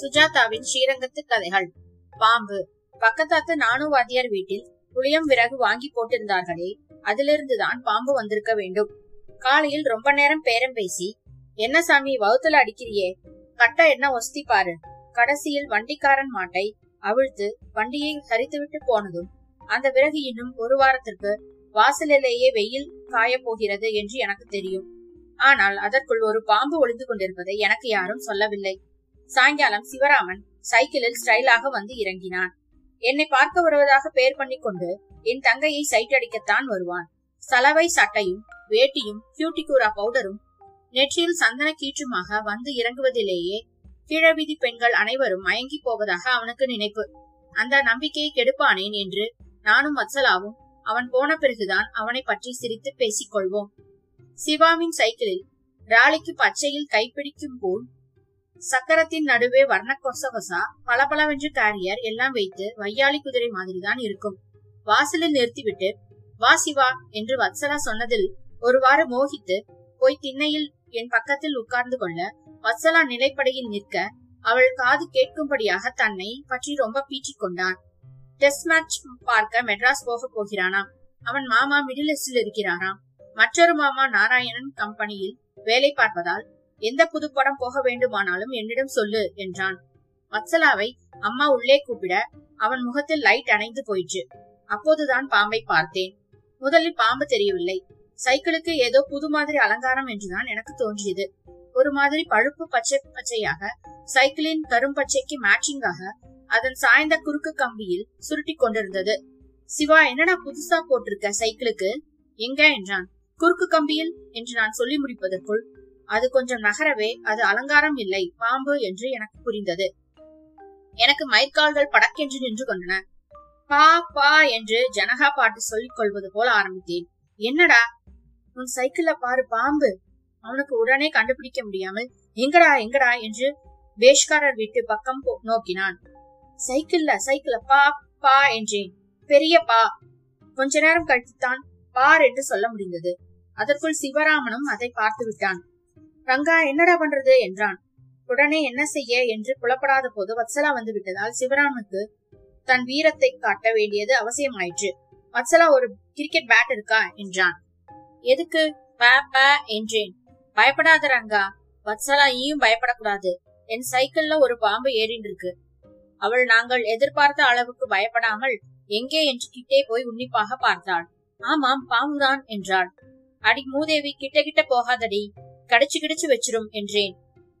சுஜாதாவின் ஸ்ரீரங்கத்து கதைகள். பாம்பு. பக்கத்தாத்து நானு வாத்தியார் வீட்டில் புளியம் விறகு வாங்கி போட்டிருந்தார்களே அதிலிருந்துதான் பாம்பு வந்திருக்க வேண்டும். காலையில் ரொம்ப நேரம் பேரம் பேசி என்ன சாமி வவுத்துல அடிக்கிறியே? கட்ட என்ன ஒஸ்தி பாரு. கடைசியில் வண்டிக்காரன் மாட்டை அவிழ்த்து வண்டியை சரித்துவிட்டு போனதும் அந்த விறகு இன்னும் ஒரு வாரத்திற்கு வாசலிலேயே வெயில் காய போகிறது என்று எனக்கு தெரியும். ஆனால் அதற்குள் ஒரு பாம்பு ஒளிந்து கொண்டிருப்பதை எனக்கு யாரும் சொல்லவில்லை. சாயங்காலம் சிவராமன் சைக்கிளில் ஸ்டைலாக வந்து இறங்கினான். என்னை பார்க்க வருவதாக பெயர் பண்ணி கொண்டு என் தங்கையை சைட் அடிக்கத்தான் வருவான். சலவை சட்டையும் வேட்டியும் கியூட்டிகூரா பவுடரும் நெற்றியில் சந்தன கீற்றுமாக வந்து இறங்குவதிலேயே கீழவிதி பெண்கள் அனைவரும் மயங்கி போவதாக அவனுக்கு நினைப்பு. அந்த நம்பிக்கையை கெடுப்பானேன் என்று நானும் வத்சலாவும் அவன் போன பிறகுதான் அவனை பற்றி சிரித்து பேசிக்கொள்வோம் சிவாவின் சைக்கிளில் ராலிக்கு பச்சையில் கைப்பிடிக்கும் போல் சக்கரத்தின் நடுவே வர்ண கொசகொசா பளபளவென்று கேரியர் எல்லாம் வைத்து வையாளி குதிரை மாதிரிதான் இருக்கும். வாசலில் நிறுத்திவிட்டு வா சிவா என்று வத்சலா சொன்னதில் ஒருவாறு மோகித்து போய் திண்ணையில் என் பக்கத்தில் உட்கார்ந்து கொள்ள. வத்சலா நிலைப்படையில் நிற்க அவள் காது கேட்கும்படியாக தன்னை பற்றி ரொம்ப பீற்றிக் கொண்டான். டெஸ்ட் மேட்ச் பார்க்க மெட்ராஸ் போக போகிறானாம். அவன் மாமா மிடில் ஈஸ்டில் இருக்கிறாராம். மற்றொரு மாமா நாராயணன் கம்பெனியில் வேலை பார்ப்பதால் எந்த புதுப்படம் போக வேண்டுமானாலும் என்னிடம் சொல்லு என்றான். வத்சலாவை அம்மா உள்ளே கூப்பிட அவன் முகத்தில் லைட் அணைந்து போயிற்று. அப்போதுதான் பாம்பை பார்த்தேன். முதலில் பாம்பு தெரியவில்லை. சைக்கிளுக்கு ஏதோ புது மாதிரி அலங்காரம் என்றுதான் எனக்கு தோன்றியது. ஒரு மாதிரி பழுப்பு பச்சை பச்சையாக சைக்கிளின் கரும்பச்சைக்கு மேட்சிங்காக அதன் சாய்ந்த குறுக்கு கம்பியில் சுருட்டி கொண்டிருந்தது. சிவா என்னடா புதுசா போட்டிருக்க சைக்கிளுக்கு? எங்க? என்றான். குறுக்கு கம்பியில்? என்று நான் சொல்லி முடிப்பதற்குள் அது கொஞ்சம் நகரவே அது அலங்காரம் இல்லை பாம்பு என்று எனக்கு புரிந்தது. எனக்கு மயிர்கால்கள் படக்கென்று நின்று கொண்டன. பா பா என்று ஜனகா பாட்டு சொல்லிக் கொள்வது போல ஆரம்பித்தேன். என்னடா? உன் சைக்கிள்ல பாரு பாம்பு. அவனுக்கு உடனே கண்டுபிடிக்க முடியாமல் எங்கடா எங்கடா என்று வேஷ்காரர் வீட்டு பக்கம் நோக்கினான். சைக்கிள்ல சைக்கிள பா பா என்றேன். பெரிய பா. கொஞ்ச நேரம் கழித்துத்தான் பார் என்று சொல்ல முடிந்தது. அதற்குள் சிவராமனும் அதை பார்த்து விட்டான். ரங்கா என்னடா பண்றது? என்றான். உடனே என்ன செய்ய? என்று புலப்படாத போது வத்சலா வந்து விட்டதால் சிவராமனுக்கு தன் வீரத்தை காட்ட வேண்டியது அவசியமாயிற்று. வத்சலா ஒரு கிரிக்கெட் பேட் இருக்கா? என்றான். எதுக்கு? என்றேன். பயப்படாத ரங்கா வத்சலா ஈயும் பயப்படக்கூடாது. என் சைக்கிள்ல ஒரு பாம்பு ஏறிண்டிருக்கு இருக்கு அவள் நாங்கள் எதிர்பார்த்த அளவுக்கு பயப்படாமல் எங்கே? என்று கிட்டே போய் உன்னிப்பாக பார்த்தாள். ஆமாம் பாம்புதான் என்றாள். அடி மூதேவி கிட்ட கிட்ட போகாதடி. கிடைச்சு கிடைச்சு வச்சிரும் என்றேன்.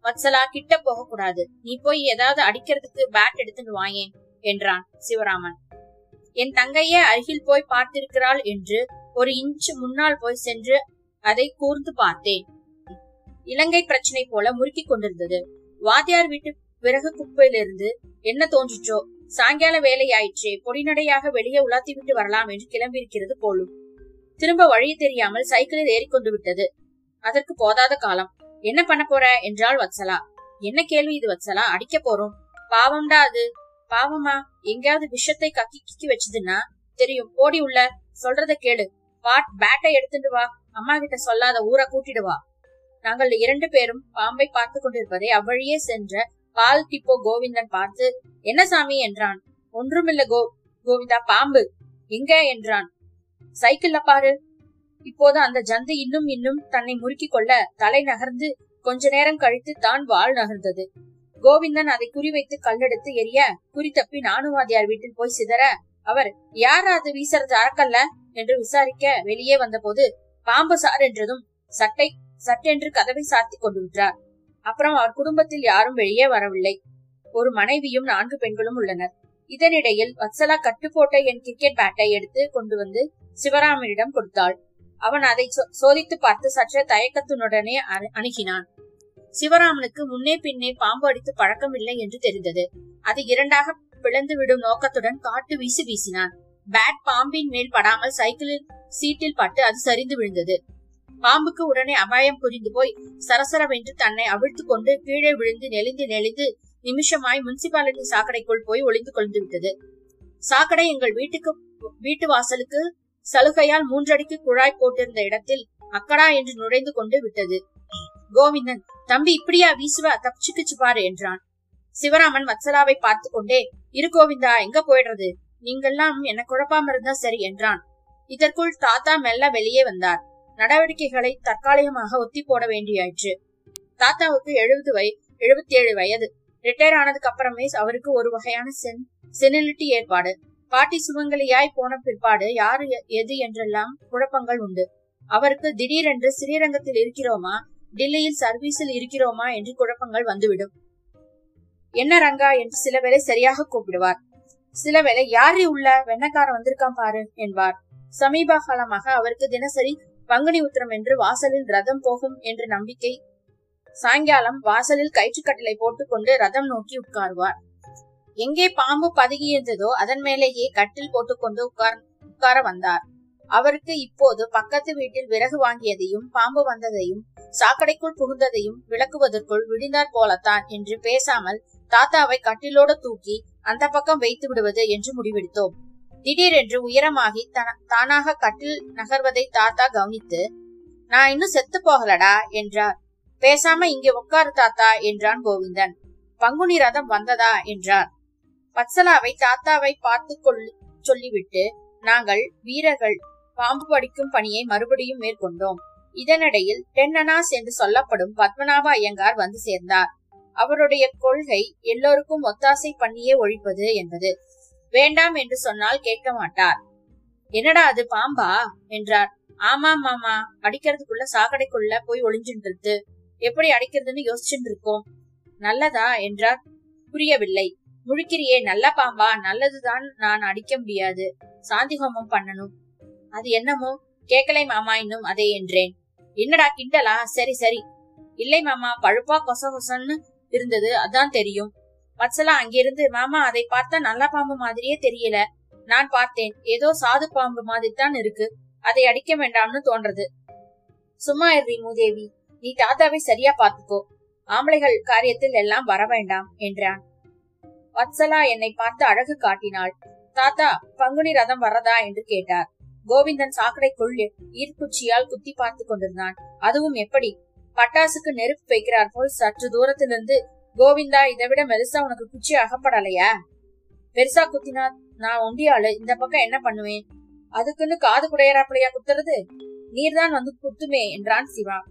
வத்சலா கிட்ட போக கூடாது நீ போய் ஏதாவது அடிக்கிறதுக்கு பேட் எடுத்துட்டு வாயேன் என்றான் சிவராமன். என் தங்கைய அருகில் போய் பார்த்திருக்கிறாள் என்று ஒரு இன்ச் முன்னால் போய் சென்று அதை கூர்ந்து பார்த்தேன். இலங்கை பிரச்சனை போல முறுக்கி கொண்டிருந்தது. வாத்தியார் வீட்டு விறகு குப்பையிலிருந்து என்ன தோன்றிச்சோ சாயங்கால வேலையாயிற்றே பொடிநடையாக வெளியே உலாத்தி விட்டு வரலாம் என்று கிளம்பியிருக்கிறது போலும். திரும்ப வழி தெரியாமல் சைக்கிளில் ஏறிக்கொண்டு விட்டது. அதற்கு போதாத காலம். என்ன பண்ண போற? என்றாள் வத்சலா. என்ன கேள்வி இது வத்சலா? அடிக்க போறோம். பாவம்டா அது. பாவமா? எங்கேயாவது விஷத்தை கக்கி கிக்கி வச்சதுன்னா? தெரியும். போடி உள்ள. சொல்றத கேளு. பாட் பேட்டை எடுத்துட்டு வா. அம்மா கிட்ட சொல்லாத ஊரை கூட்டிடு வா. நாங்கள் இரண்டு பேரும் பாம்பை பார்த்து கொண்டிருப்பதை அவ்வழியே சென்ற பால் டிப்போ கோவிந்தன் பார்த்து என்ன சாமி? என்றான். ஒன்றுமில்ல கோ கோவிந்தா பாம்பு. எங்க? என்றான். சைக்கிள்ல பாரு. இப்போது அந்த ஜந்து இன்னும் இன்னும் தன்னை முறுக்கிக் கொள்ள தலை நகர்ந்து கொஞ்ச நேரம் கழித்து தான் வாள் நகர்ந்தது. கோவிந்தன் அதை குறிவைத்து கல்லெடுத்து எரிய குறித்தப்பி நானுவாதியார் வீட்டில் போய் சிதற அவர் யார் அது? வீசறது அறக்கல்ல? என்று விசாரிக்க வெளியே வந்தபோது பாம்பு சார் என்றதும் சட்டை சட்டென்று கதவை சாத்தி கொண்டு விட்டார் அப்புறம் அவர் குடும்பத்தில் யாரும் வெளியே வரவில்லை. ஒரு மனைவியும் நான்கு பெண்களும் உள்ளனர். இதனிடையில் வத்சலா கட்டுப்போட்ட என் கிரிக்கெட் பேட்டை எடுத்து கொண்டு வந்து சிவராமனிடம் கொடுத்தாள். அவன் அதை சோதித்து பார்த்து சற்று தயக்கத்தினுடனே அணுகினான். சிவராமனுக்கு முன்னே பின்னே பாம்பு அடித்து பழக்கமில்லை என்று தெரிந்தது. அதை இரண்டாக பிளந்து விடும் நோக்கத்துடன் காட்டு வீசி வீசினான். பேட் பாம்பின் மேல் படாமல் சைக்கிளில் சீட்டில் பட்டு அது சரிந்து விழுந்தது. பாம்புக்கு உடனே அபாயம் புரிந்து போய் சரசரவென்று தன்னை அவிழ்த்து கொண்டு கீழே விழுந்து நெளிந்து நெளிந்து நிமிஷமாய் முனிசிபாலிட்டி சாக்கடைக்குள் போய் ஒளிந்து கொண்டு விட்டது. சாக்கடை எங்கள் வீட்டுக்கு வீட்டு வாசலுக்கு சலுகையால் மூன்றடிக்கு குழாய் போட்டிருந்த இடத்தில் அக்கடா என்று நுழைந்து கொண்டு விட்டது. கோவிந்தன் தம்பி இப்படியா வீசுவ? தப்பிச்சுக்கிச்சு பாரு என்றான். சிவராமன் வத்சலாவை பார்த்து கொண்டே இரு கோவிந்தா எங்க போயிடுறது? நீங்கெல்லாம் என்ன குழப்பாம இருந்தா சரி என்றான். இதற்குள் தாத்தா மெல்ல வெளியே வந்தார். நடவடிக்கைகளை தற்காலிகமாக ஒத்தி போட வேண்டியாயிற்று. தாத்தாவுக்கு எழுபது வய எழுபத்தி ஏழு வயது. ரிட்டையர் ஆனதுக்கு அப்புறமே அவருக்கு ஒரு வகையான சென் செனிலிட்டி ஏற்பாடு. பாட்டி சுமங்கலியாய் போன பிற்பாடு யாரு எது என்றெல்லாம் குழப்பங்கள் உண்டு. அவருக்கு திடீரென்று ஸ்ரீரங்கத்தில் இருக்கிறோமா? டில்லியில் சர்வீஸில் இருக்கிறோமா என்று குழப்பங்கள் வந்துவிடும். என்ன ரங்கா என்று சில வேளை சரியாக கூப்பிடுவார். சில வேளை யாரு உள்ள வெண்ணக்காரன் வந்திருக்கான் பாரு என்பார். சமீப காலமாக அவருக்கு தினசரி பங்குனி உத்திரம் என்று வாசலில் ரதம் போகும் என்ற நம்பிக்கை சாயங்காலம் வாசலில் கயிற்றுக்கட்டளை போட்டுக்கொண்டு ரதம் நோக்கி உட்காருவார். எங்கே பாம்பு பதுகியிருந்ததோ அதன் மேலேயே கட்டில் போட்டுக்கொண்டு உட்கார் உட்கார வந்தார். அவருக்கு இப்போது பக்கத்து வீட்டில் விறகு வாங்கியதையும் பாம்பு வந்ததையும் சாக்கடைக்குள் புகுந்ததையும் விளக்குவதற்குள் விடிந்தாற் போலத்தான் என்று பேசாமல் தாத்தாவை கட்டிலோடு தூக்கி அந்த பக்கம் வைத்து விடுவது என்று முடிவெடுத்தோம். திடீரென்று உயரமாகி தன- தானாக கட்டில் நகர்வதை தாத்தா கவனித்து நான் இன்னும் செத்து போகலடா என்றார். பேசாம இங்கே உட்காரு தாத்தா என்றான் கோவிந்தன். பங்குனி ரதம் வந்ததா என்றார். வத்சலாவை தாத்தாவை பார்த்து கொள் சொல்லிவிட்டு நாங்கள் வீரர்கள் பாம்பு படிக்கும் பணியை மறுபடியும் மேற்கொண்டோம். இதனிடையில் டென்னனாஸ் என்று சொல்லப்படும் பத்மநாப ஐயங்கார் வந்து சேர்ந்தார். அவருடைய கொள்கை எல்லோருக்கும் ஒத்தாசை பண்ணியே ஒழிப்பது என்பது. வேண்டாம் என்று சொன்னால் கேட்க மாட்டார். என்னடா அது பாம்பா? என்றார். ஆமா மாமா அடிக்கிறதுக்குள்ள சாக்கடைக்குள்ள போய் ஒளிஞ்சுட்டு எப்படி அடிக்கிறதுன்னு யோசிச்சுட்டு இருக்கோம் நல்லதா? என்றார். புரியவில்லை. முழிக்கிறியே நல்ல பாம்பா நல்லதுதான் நான் அடிக்க முடியாது. சாந்தி ஹோமம் பண்ணணும். அது என்னமோ? கேக்கலை மாமா இன்னும் அதே என்றேன். என்னடா கிண்டலா? சரி சரி. இல்லை மாமா பழுப்பா கொச கொசன்னு இருந்தது அதான் தெரியும். வத்சலா அங்கிருந்து மாமா அதை பார்த்தா நல்ல பாம்பு மாதிரியே தெரியல. நான் பார்த்தேன். ஏதோ சாது பாம்பு மாதிரி தான் இருக்கு. அதை அடிக்க வேண்டாம்னு தோன்றது. சும்மா இரு மூதேவி. நீ தாத்தாவை சரியா பாத்துக்கோ ஆம்பளைகள் காரியத்தில் எல்லாம் வர வேண்டாம் என்றான். வத்சலா என்னை பார்த்து அழகு காட்டினாள். தாத்தா பங்குனி ரதம் வர்றதா? என்று கேட்டார். கோவிந்தன் சாக்கடைக்குள் ஈர்க்குச்சியால் குத்தி பார்த்து கொண்டிருந்தான். அதுவும் எப்படி? பட்டாசுக்கு நெருப்பு வைக்கிறார் போல் சற்று தூரத்திலிருந்து கோவிந்தா இதை விட மெருசா உனக்கு குச்சி அகப்படலையா? பெருசா குத்தினா நான் ஒண்டியாளு. இந்த பக்கம் என்ன பண்ணுவேன்? அதுக்குன்னு காது குடையறாப்பலையா குத்துறது? நீர்தான் வந்து குத்துமே என்றான் சிவா.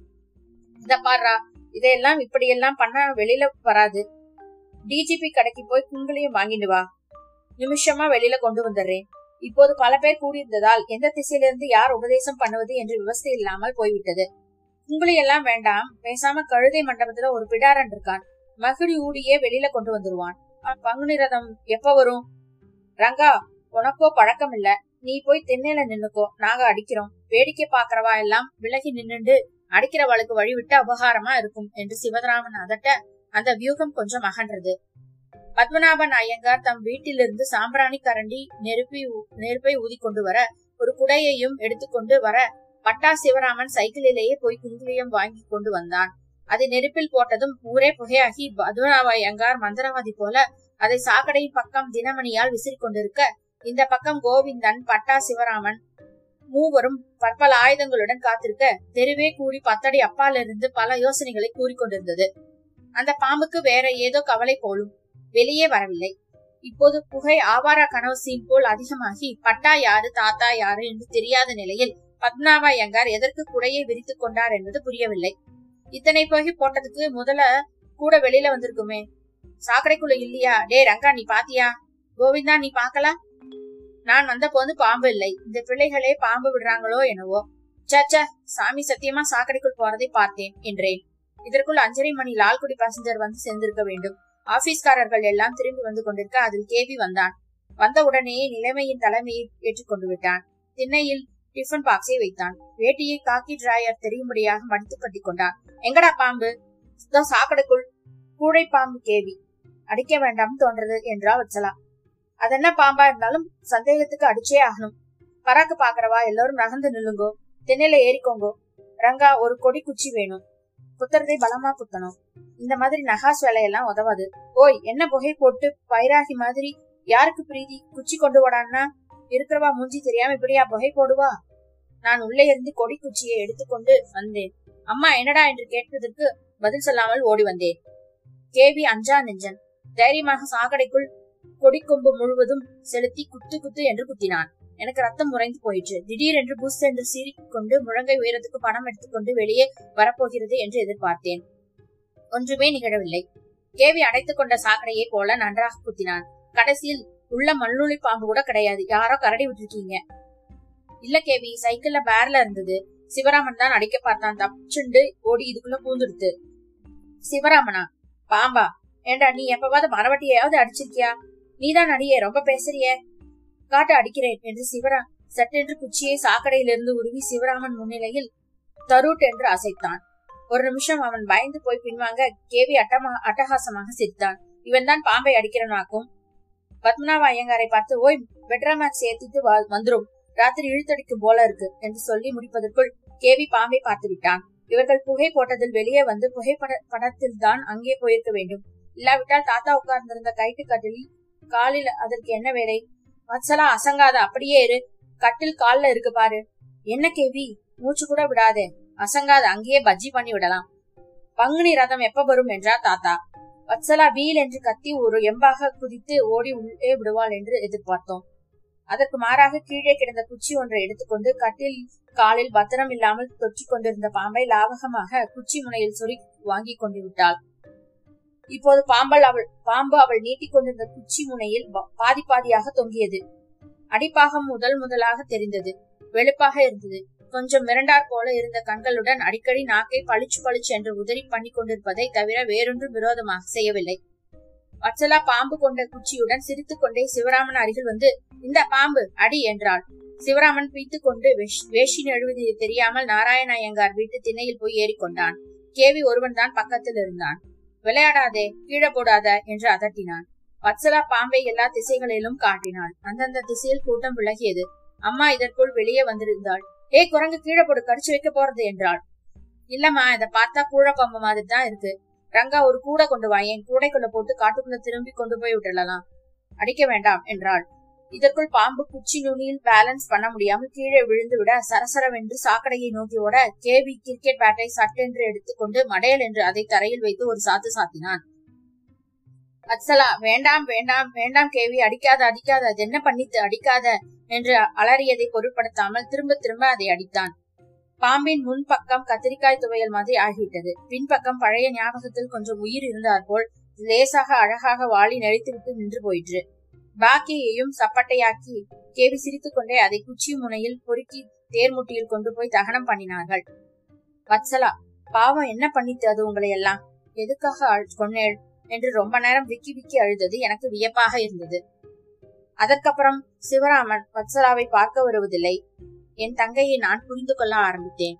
இந்த பாருடா இதையெல்லாம் இப்படியெல்லாம் பண்ண வெளியில வராது. டிஜிபி கடைக்கு போய் குங்குளியும் வாங்கிட்டு வா. நிமிஷமா வெளியில கொண்டு வந்துடுறேன். இப்போது பல பேர் கூடியிருந்ததால் எந்த திசையிலிருந்து யார் உபதேசம் பண்ணுவது என்று விவசாய இல்லாமல் போய்விட்டது. குங்குளி எல்லாம் வேண்டாம். பேசாம கழுதை மண்டபத்துல ஒரு பிடாரன் இருக்கான். மகிழி ஊடியே வெளியில கொண்டு வந்துருவான். அவன் பங்குனி ரதம் எப்ப வரும்? ரங்கா உனக்கோ பழக்கம் இல்ல. நீ போய் தென்னையில நின்னுக்கோ. நாங்க அடிக்கிறோம். வேடிக்கை பாக்குறவா எல்லாம் விலகி நின்னுண்டு அடிக்கிறவளுக்கு வழிவிட்டு அபகாரமா இருக்கும் என்று சிவராமன் அதட்ட அந்த வியூகம் கொஞ்சம் அகன்றது. பத்மநாபன் ஐயங்கார் தம் வீட்டிலிருந்து சாம்பிராணி கரண்டி நெருப்பி நெருப்பை ஊதி கொண்டு வர ஒரு குடையையும் எடுத்துக்கொண்டு வர பட்டா சிவராமன் சைக்கிளிலேயே போய் குங்குலியம் வாங்கி கொண்டு வந்தான். அதை நெருப்பில் போட்டதும் ஊரே புகையாகி பத்மநாப ஐயங்கார் மந்திரவாதி போல அதை சாக்கடையின் பக்கம் தினமணியால் விசிறி கொண்டிருக்க இந்த பக்கம் கோவிந்தன் பட்டா சிவராமன் மூவரும் பற்பல ஆயுதங்களுடன் காத்திருக்க தெருவே கூடி பத்தடி அப்பாலிருந்து பல யோசனைகளை கூறிக்கொண்டிருந்தது அந்த பாம்புக்கு வேற ஏதோ கவலை போலும். வெளியே வரவில்லை. இப்போது புகை ஆவாரா கனவு சீன் போல் அதிகமாகி பட்டா யாரு தாத்தா யாரு என்று தெரியாத நிலையில் பத்மநாப எங்கார் எதற்கு குடையை விரித்துக் கொண்டார் என்பது புரியவில்லை. இத்தனை புகை போட்டதுக்கு முதல்ல கூட வெளியில வந்திருக்குமே. சாக்கடைக்குள்ள இல்லையா? டே ரங்கா நீ பாத்தியா? கோவிந்தா நீ பாக்கல நான் வந்த போது பாம்பு இல்லை. இந்த பிள்ளைகளே பாம்பு விடுறாங்களோ என்னவோ. சச்ச சாமி சத்தியமா சாக்கடைக்குள் போறதை பார்த்தேன் என்றேன். இதற்குள் அஞ்சரை மணி லால்குடி பாசஞ்சர் வந்து சேர்ந்திருக்க வேண்டும். ஆபீஸ்காரர்கள் எல்லாம் திரும்பி வந்து கொண்டிருக்க அதில் கேவி வந்தான். வந்த உடனே நிலைமையின் தலைமையை ஏற்றுக்கொண்டு விட்டான். திண்ணையில் டிஃபன் பாக்ஸை வைத்தான். வேட்டியை காக்கி டிராயர் தெரியும்படியாக மடித்து கட்டி கொண்டான். எங்கடா பாம்பு? சாக்கடைக்குள் கூடை பாம்பு கேவி அடிக்க வேண்டாம் தோன்றது என்றா வச்சலா. அதென்ன பாம்பா இருந்தாலும் சந்தேகத்துக்கு அடிச்சே ஆகணும். பராக்கு பாக்குறவா எல்லாரும் நகர்ந்து நில்லுங்கோ. திண்ணையில ஏறிக்கோங்கோ. ரங்கா ஒரு கொடி குச்சி வேணும். குத்துறதை பலமா குத்தணும். இந்த மாதிரி நகாஸ் வேலையெல்லாம் உதவாது. ஓய் என்ன புகை போட்டு பைராகி மாதிரி யாருக்கு பிரீதி? குச்சி கொண்டு போடான்னா இருக்கிறவா மூஞ்சி தெரியாம இப்படியா புகை போடுவா? நான் உள்ளே இருந்து கொடி குச்சியை எடுத்துக்கொண்டு வந்தேன். அம்மா என்னடா என்று கேட்டதற்கு பதில் சொல்லாமல் ஓடி வந்தேன். கேவி அஞ்சா நெஞ்சன் தைரியமாக சாக்கடைக்குள் கொடிக்கொம்பு முழுவதும் செலுத்தி குத்து குத்து என்று குத்தினான். எனக்கு ரத்தம் உறைந்து போயிற்று. திடீரென்று புஸ் என்று சீறிக்கொண்டு முழங்கை உயரத்துக்கு பணம் எடுத்துக்கொண்டு வெளியே வரப்போகிறது என்று எதிர்பார்த்தேன். ஒன்றுமே நிகழவில்லை. கேவி அடைத்துக் கொண்ட சாக்கடையை போல நன்றாக குத்தினான். கடைசியில் உள்ள மண்ணுளி பாம்பு கூட கிடையாது. யாரோ கரடி விட்டுருக்கீங்க. இல்ல கேவி சைக்கிள்ல பேர்ல இருந்தது. சிவராமன் தான் அடிக்க பார்த்தான். தப்பிச்சுண்டு ஓடி இதுக்குள்ள பூந்துடுத்து. சிவராமனா? பாம்பா. ஏண்டா நீ எப்பவாவது மரவட்டியாவது அடிச்சிருக்கியா? நீதான் அடியே ரொம்ப பேசுறியே. காட்டு அடிக்கிறேன் என்று சிவரா சட்டென்று குச்சியை சாக்கடையிலிருந்து உருவி சிவராமன் முன்னிலையில் தருட் என்று அசைத்தான். ஒரு நிமிஷம் அவன் பயந்து போய் பின்வாங்க கேவி அட்டமா அட்டகாசமாக சிரித்தான். இவன் தான் பாம்பை அடிக்கிறனாக்கும். பத்மநாப ஐயங்காரை பார்த்து ஓய் பெட்ராமேக்ஸ் ஏத்திட்டு வா- வந்துரும். ராத்திரி இழுத்தடிக்கும் போல இருக்கு என்று சொல்லி முடிப்பதற்குள் கேவி பாம்பை பார்த்து விட்டான். இவர்கள் புகை போட்டதில் வெளியே வந்து புகைப்பட படத்தில் தான் அங்கே போயிருக்க வேண்டும். இல்லாவிட்டால் தாத்தா உட்கார்ந்திருந்த கைட்டு கட்டிலில் காலில் அதற்கு என்ன வேலை? வத்சலா அசங்காத அப்படியே இரு. கட்டில் கால்ல இருக்கு பாரு. என்ன கேவி மூச்சு கூட விடாதே. அசங்காத அங்கேயே பஜ்ஜி பண்ணி விடலாம். பங்குனி ரதம் எப்ப வரும் என்றார் தாத்தா. வத்சலா வீல் என்று கத்தி ஒரு எம்பாக குதித்து ஓடி உள்ளே விடுவாள் என்று எதிர்பார்த்தோம். அதற்கு மாறாக கீழே கிடந்த குச்சி ஒன்றை எடுத்துக்கொண்டு கட்டில் காலில் பத்திரம் இல்லாமல் தொற்றிக் கொண்டிருந்த பாம்பை லாவகமாக குச்சி முனையில் சொறி வாங்கி கொண்டு விட்டாள். இப்போது பாம்பல் அவள் பாம்பு அவள் நீட்டிக் கொண்டிருந்த குச்சி முனையில் பாதி பாதியாக தொங்கியது. அடிப்பாகம் முதல் முதலாக தெரிந்தது. வெளுப்பாக இருந்தது. கொஞ்சம் மிரண்டார் போல இருந்த கண்களுடன் அடிக்கடி நாக்கை பளிச்சு பளிச்சு என்று உதறி பண்ணி கொண்டிருப்பதை தவிர வேறொன்றும் விரோதமாக செய்யவில்லை. வச்சலா பாம்பு கொண்ட குச்சியுடன் சிரித்துக் கொண்டே சிவராமன் அருகில் வந்து இந்த பாம்பு அடி என்றாள். சிவராமன் பீத்துக் கொண்டு வேஷ்- வேஷி நழுவது தெரியாமல் நாராயண ஐயங்கார் வீட்டு திண்ணையில் போய் ஏறிக்கொண்டான் கேவி ஒருவன் தான் பக்கத்தில் இருந்தான். விளையாடாதே கீழே போடாத என்று அதட்டினான். வத்சலா பாம்பை எல்லா திசைகளிலும் காட்டினாள். அந்தந்த திசையில் கூட்டம் விலகியது. அம்மா இதற்குள் வெளியே வந்திருந்தாள். ஏ குரங்கு கீழே போடு கடிச்சு வைக்க போறது என்றாள். இல்லம்மா இத பார்த்தா கூழ பாம்பு மாதிரி தான் இருக்கு. ரங்கா ஒரு கூடை கொண்டு வா என் கூடைக்குள்ள போட்டு காட்டுக்குள்ள திரும்பி கொண்டு போய் விட்டுடலாம். அடிக்க வேண்டாம் என்றாள். இதற்குள் பாம்பு குச்சி நுனியில் பேலன்ஸ் பண்ண முடியாமல் கீழே விழுந்து விட சரசரவென்று சாக்கடையை நோக்கி ஓட கேவி கிரிக்கெட் பேட்டை சட்டென்று எடுத்துக்கொண்டு மடையல் என்று அதை தரையில் வைத்து ஒரு சாத்து சாத்தினான். அத்சலா வேண்டாம் வேண்டாம் வேண்டாம் கேவி அடிக்காத அடிக்காத அது என்ன பண்ணித்து அடிக்காத என்று அலறியதை பொருட்படுத்தாமல் திரும்ப திரும்ப அதை அடித்தான். பாம்பின் முன்பக்கம் கத்திரிக்காய் துவையல் மாதிரி ஆகிவிட்டது. பின்பக்கம் பழைய ஞாபகத்தில் கொஞ்சம் உயிர் இருந்தார் போல் லேசாக அழகாக வாளி நெளித்துவிட்டு நின்று போயிற்று. பாக்கியையும் சப்பட்டையாக்கி கேவி சிரித்துக் கொண்டே அதை குச்சி முனையில் பொறுக்கி தேர்முட்டியில் கொண்டு போய் தகனம் பண்ணினார்கள். வத்சலா பாவம் என்ன பண்ணித்து அது உங்களை எல்லாம் எதுக்காக கொன்னேள்? என்று ரொம்ப நேரம் விக்கி விக்கி அழுதது எனக்கு வியப்பாக இருந்தது. அதற்கப்புறம் சிவராமன் வத்சலாவை பார்க்க வருவதில்லை. என் தங்கையை நான் புரிந்து கொள்ள ஆரம்பித்தேன்.